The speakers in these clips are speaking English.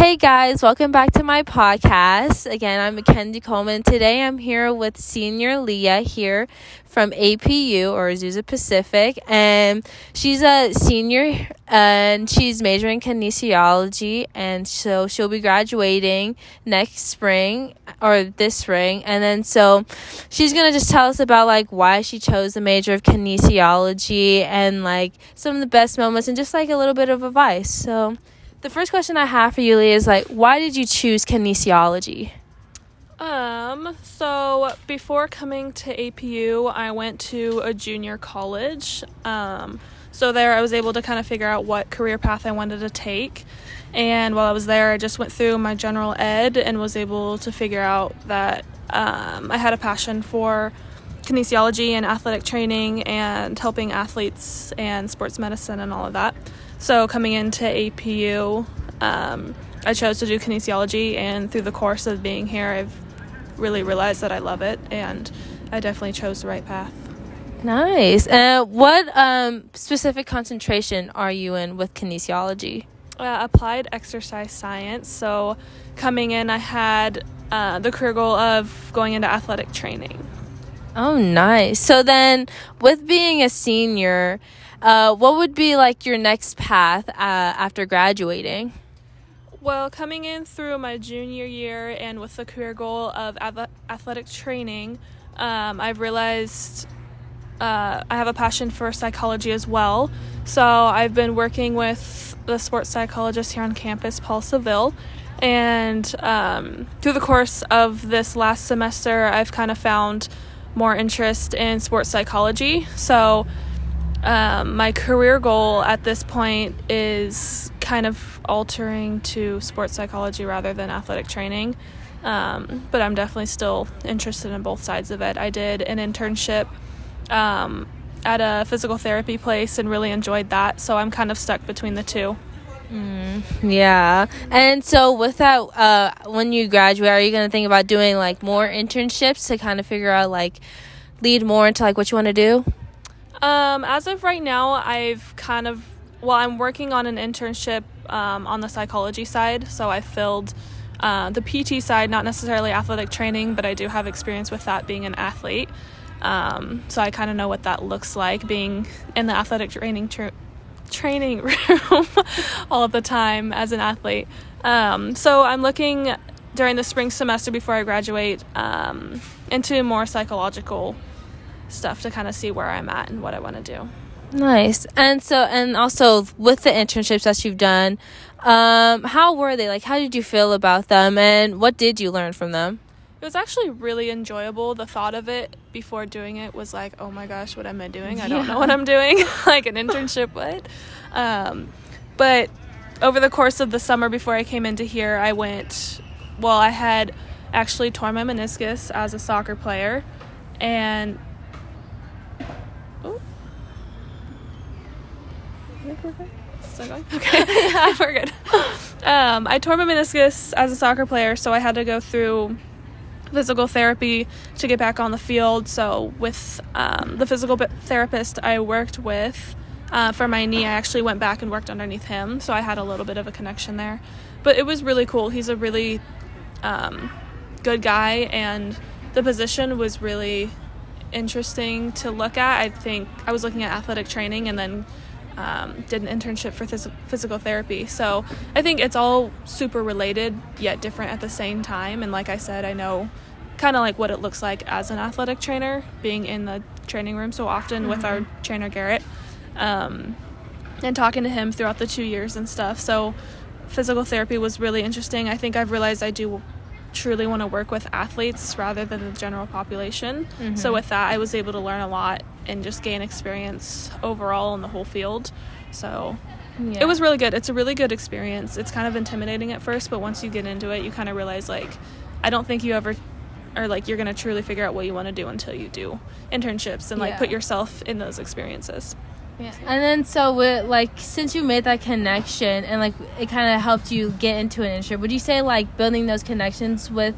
Hey guys, welcome back to my podcast. Again, I'm Mackenzie Coleman. Today I'm here with senior Leah here from APU or Azusa Pacific, and she's a senior and she's majoring in kinesiology, and so she'll be graduating next spring or this spring, and then so she's gonna just tell us about like why she chose the major of kinesiology and like some of the best moments and just like a little bit of advice. So. The first question I have for you, Lee, is like, why did you choose kinesiology? Um, so before coming to APU, I went to a junior college. Um, so there I was able to kind of figure out what career path I wanted to take. And while I was there, I just went through my general ed and was able to figure out that um, I had a passion for kinesiology and athletic training and helping athletes and sports medicine and all of that. So coming into APU, um, I chose to do kinesiology, and through the course of being here, I've really realized that I love it, and I definitely chose the right path. Nice. Uh, what um, specific concentration are you in with kinesiology? Uh, applied exercise science. So coming in, I had uh, the career goal of going into athletic training. Oh, nice. So then, with being a senior, uh, what would be like your next path uh, after graduating? Well, coming in through my junior year and with the career goal of athletic training, um, I've realized uh, I have a passion for psychology as well. So I've been working with the sports psychologist here on campus, Paul Seville. And um, through the course of this last semester, I've kind of found more interest in sports psychology. So um, my career goal at this point is kind of altering to sports psychology rather than athletic training. Um, but I'm definitely still interested in both sides of it. I did an internship um, at a physical therapy place and really enjoyed that, so I'm kind of stuck between the two. Mm, yeah. And so, with that, uh, when you graduate, are you going to think about doing like more internships to kind of figure out like lead more into like what you want to do? Um, as of right now, I've kind of well, I'm working on an internship um, on the psychology side, so I filled uh, the PT side, not necessarily athletic training, but I do have experience with that being an athlete. Um, so I kind of know what that looks like being in the athletic training tr- training room all of the time as an athlete. Um, so I'm looking during the spring semester before I graduate um, into more psychological stuff to kind of see where I'm at and what I want to do. Nice. And so, and also with the internships that you've done, um, how were they? Like, how did you feel about them, and what did you learn from them? It was actually really enjoyable. The thought of it before doing it was like, oh my gosh, what am I doing? I don't know what I'm doing. like an internship, what? Um, but over the course of the summer before I came into here, I went. Well, I had actually torn my meniscus as a soccer player, and going? Okay. yeah, we're good. Um, I tore my meniscus as a soccer player, so I had to go through physical therapy to get back on the field. So, with um, the physical therapist I worked with uh, for my knee, I actually went back and worked underneath him. So, I had a little bit of a connection there. But it was really cool. He's a really um, good guy, and the position was really interesting to look at. I think I was looking at athletic training and then um, did an internship for phys- physical therapy. So I think it's all super related yet different at the same time. And like I said, I know kind of like what it looks like as an athletic trainer, being in the training room so often mm-hmm. with our mm-hmm. trainer Garrett, um, and talking to him throughout the two years and stuff. So physical therapy was really interesting. I think I've realized I do truly want to work with athletes rather than the general population. Mm-hmm. So with that, I was able to learn a lot and just gain experience overall in the whole field. So yeah. it was really good. It's a really good experience. It's kind of intimidating at first, but once you get into it, you kind of realize like I don't think you ever or like you're going to truly figure out what you want to do until you do internships and like yeah. put yourself in those experiences. Yeah. And then so with like since you made that connection and like it kind of helped you get into an internship, would you say like building those connections with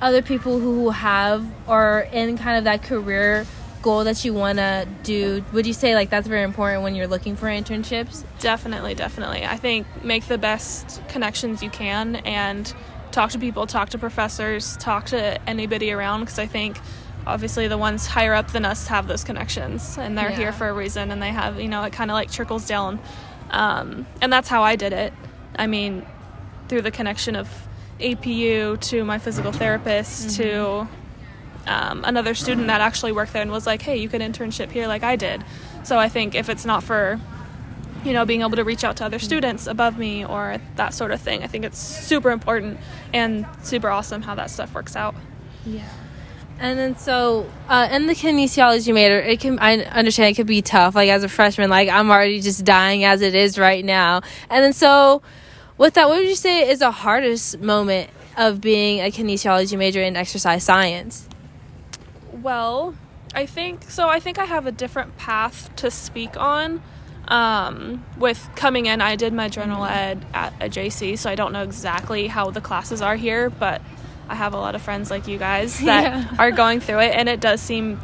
other people who have or in kind of that career goal that you want to do would you say like that's very important when you're looking for internships definitely definitely i think make the best connections you can and talk to people talk to professors talk to anybody around because i think obviously the ones higher up than us have those connections and they're yeah. here for a reason and they have you know it kind of like trickles down um, and that's how i did it i mean through the connection of apu to my physical therapist mm-hmm. to um, another student that actually worked there and was like, hey, you could internship here like I did. So I think if it's not for, you know, being able to reach out to other students above me or that sort of thing, I think it's super important and super awesome how that stuff works out. Yeah. And then so uh, in the kinesiology major, it can I understand it could be tough. Like as a freshman, like I'm already just dying as it is right now. And then so with that, what would you say is the hardest moment of being a kinesiology major in exercise science? Well, I think so. I think I have a different path to speak on. Um, with coming in, I did my general ed at a JC, so I don't know exactly how the classes are here, but I have a lot of friends like you guys that yeah. are going through it, and it does seem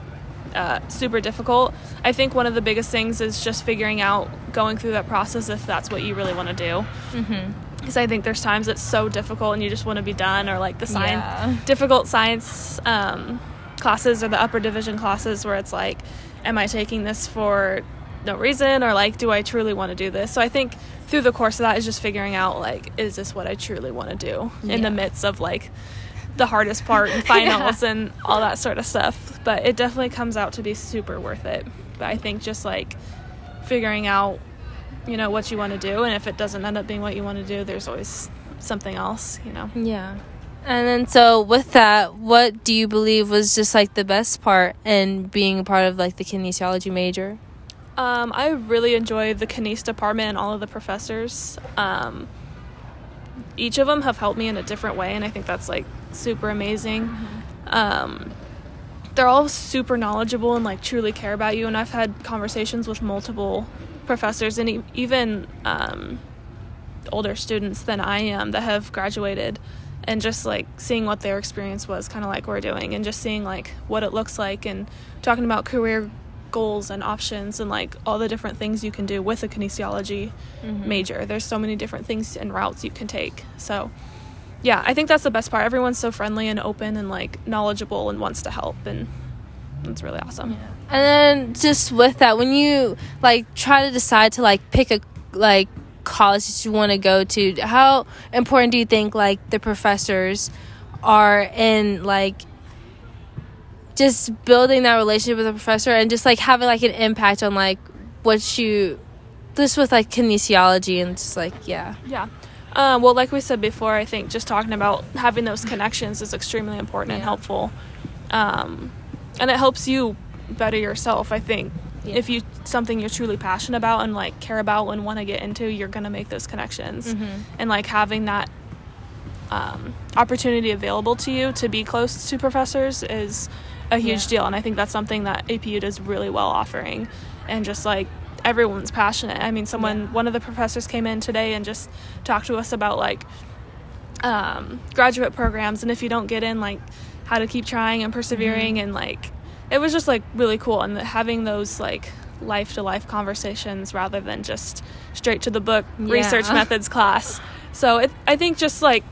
uh, super difficult. I think one of the biggest things is just figuring out going through that process if that's what you really want to do. Mm-hmm because I think there's times it's so difficult and you just want to be done, or like the science, yeah. difficult science um, classes or the upper division classes where it's like, am I taking this for no reason or like, do I truly want to do this? So I think through the course of that is just figuring out like, is this what I truly want to do yeah. in the midst of like the hardest part and finals yeah. and all that sort of stuff. But it definitely comes out to be super worth it. But I think just like figuring out, you know, what you want to do and if it doesn't end up being what you want to do, there's always something else, you know. Yeah. And then, so with that, what do you believe was just like the best part in being a part of like the kinesiology major? Um, I really enjoyed the kines department and all of the professors. Um, each of them have helped me in a different way, and I think that's like super amazing. Mm-hmm. Um, they're all super knowledgeable and like truly care about you. And I've had conversations with multiple professors and e- even um, older students than I am that have graduated and just like seeing what their experience was kind of like we're doing and just seeing like what it looks like and talking about career goals and options and like all the different things you can do with a kinesiology mm-hmm. major there's so many different things and routes you can take so yeah i think that's the best part everyone's so friendly and open and like knowledgeable and wants to help and it's really awesome yeah. and then just with that when you like try to decide to like pick a like college you want to go to how important do you think like the professors are in like just building that relationship with a professor and just like having like an impact on like what you this with like kinesiology and just like yeah. Yeah. Um, well like we said before i think just talking about having those connections is extremely important yeah. and helpful. Um, and it helps you better yourself i think yeah. if you something you're truly passionate about and like care about and want to get into you're gonna make those connections mm-hmm. and like having that um, opportunity available to you to be close to professors is a huge yeah. deal and i think that's something that apu does really well offering and just like everyone's passionate i mean someone yeah. one of the professors came in today and just talked to us about like um, graduate programs and if you don't get in like how to keep trying and persevering mm-hmm. and like it was just like really cool and having those like life to life conversations rather than just straight to the book yeah. research methods class. So it, I think just like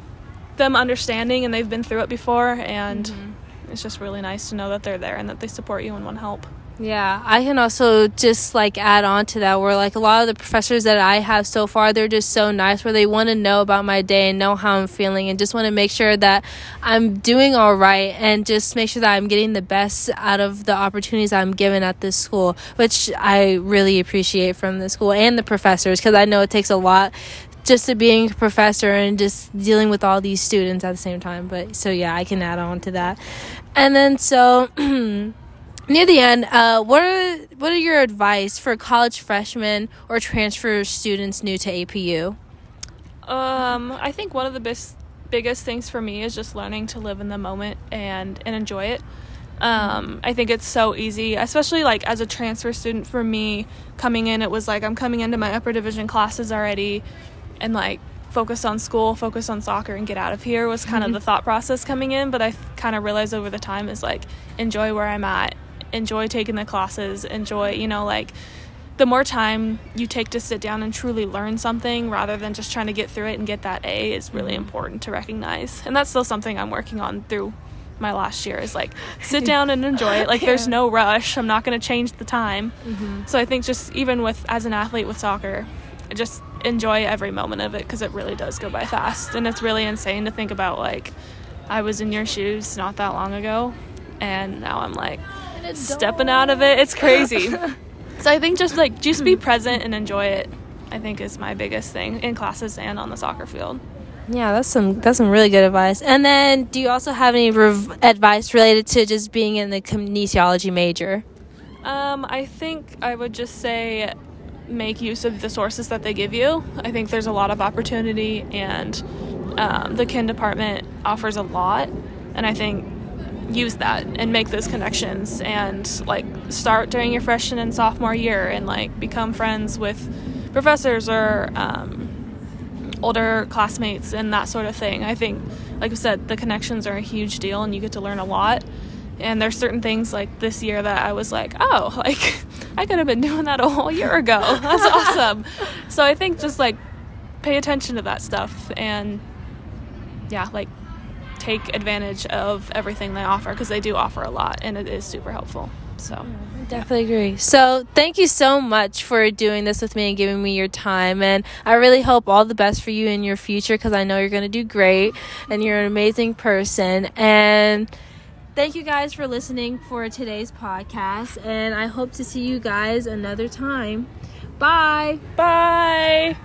them understanding and they've been through it before and mm-hmm. it's just really nice to know that they're there and that they support you and want to help. Yeah, I can also just like add on to that where like a lot of the professors that I have so far, they're just so nice where they want to know about my day and know how I'm feeling and just want to make sure that I'm doing all right and just make sure that I'm getting the best out of the opportunities I'm given at this school, which I really appreciate from the school and the professors because I know it takes a lot just to being a professor and just dealing with all these students at the same time. But so yeah, I can add on to that. And then so near the end, uh, what are what are your advice for college freshmen or transfer students new to APU? Um, I think one of the best biggest things for me is just learning to live in the moment and and enjoy it. Um, I think it's so easy, especially like as a transfer student for me coming in. It was like I'm coming into my upper division classes already, and like focus on school, focus on soccer, and get out of here was kind mm-hmm. of the thought process coming in. But I kind of realized over the time is like enjoy where I'm at enjoy taking the classes, enjoy, you know, like the more time you take to sit down and truly learn something rather than just trying to get through it and get that A is really Mm-hmm. important to recognize. And that's still something I'm working on through my last year is like sit down and enjoy it. Like there's no rush. I'm not going to change the time. Mm-hmm. So I think just even with as an athlete with soccer, just enjoy every moment of it because it really does go by fast. And it's really insane to think about like I was in your shoes not that long ago and now I'm like stepping out of it. It's crazy. so I think just like just be present and enjoy it. I think is my biggest thing in classes and on the soccer field. Yeah, that's some that's some really good advice. And then, do you also have any rev- advice related to just being in the kinesiology major? Um, I think I would just say make use of the sources that they give you. I think there's a lot of opportunity, and um, the kin department offers a lot, and I think use that and make those connections and like start during your freshman and sophomore year and like become friends with professors or um, older classmates and that sort of thing. I think, like I said, the connections are a huge deal, and you get to learn a lot. And there's certain things like this year that I was like, oh, like I could have been doing that a whole year ago. That's awesome. So I think just like pay attention to that stuff and yeah, like take advantage of everything they offer because they do offer a lot and it is super helpful. So Definitely agree. So, thank you so much for doing this with me and giving me your time. And I really hope all the best for you in your future because I know you're going to do great and you're an amazing person. And thank you guys for listening for today's podcast. And I hope to see you guys another time. Bye. bye.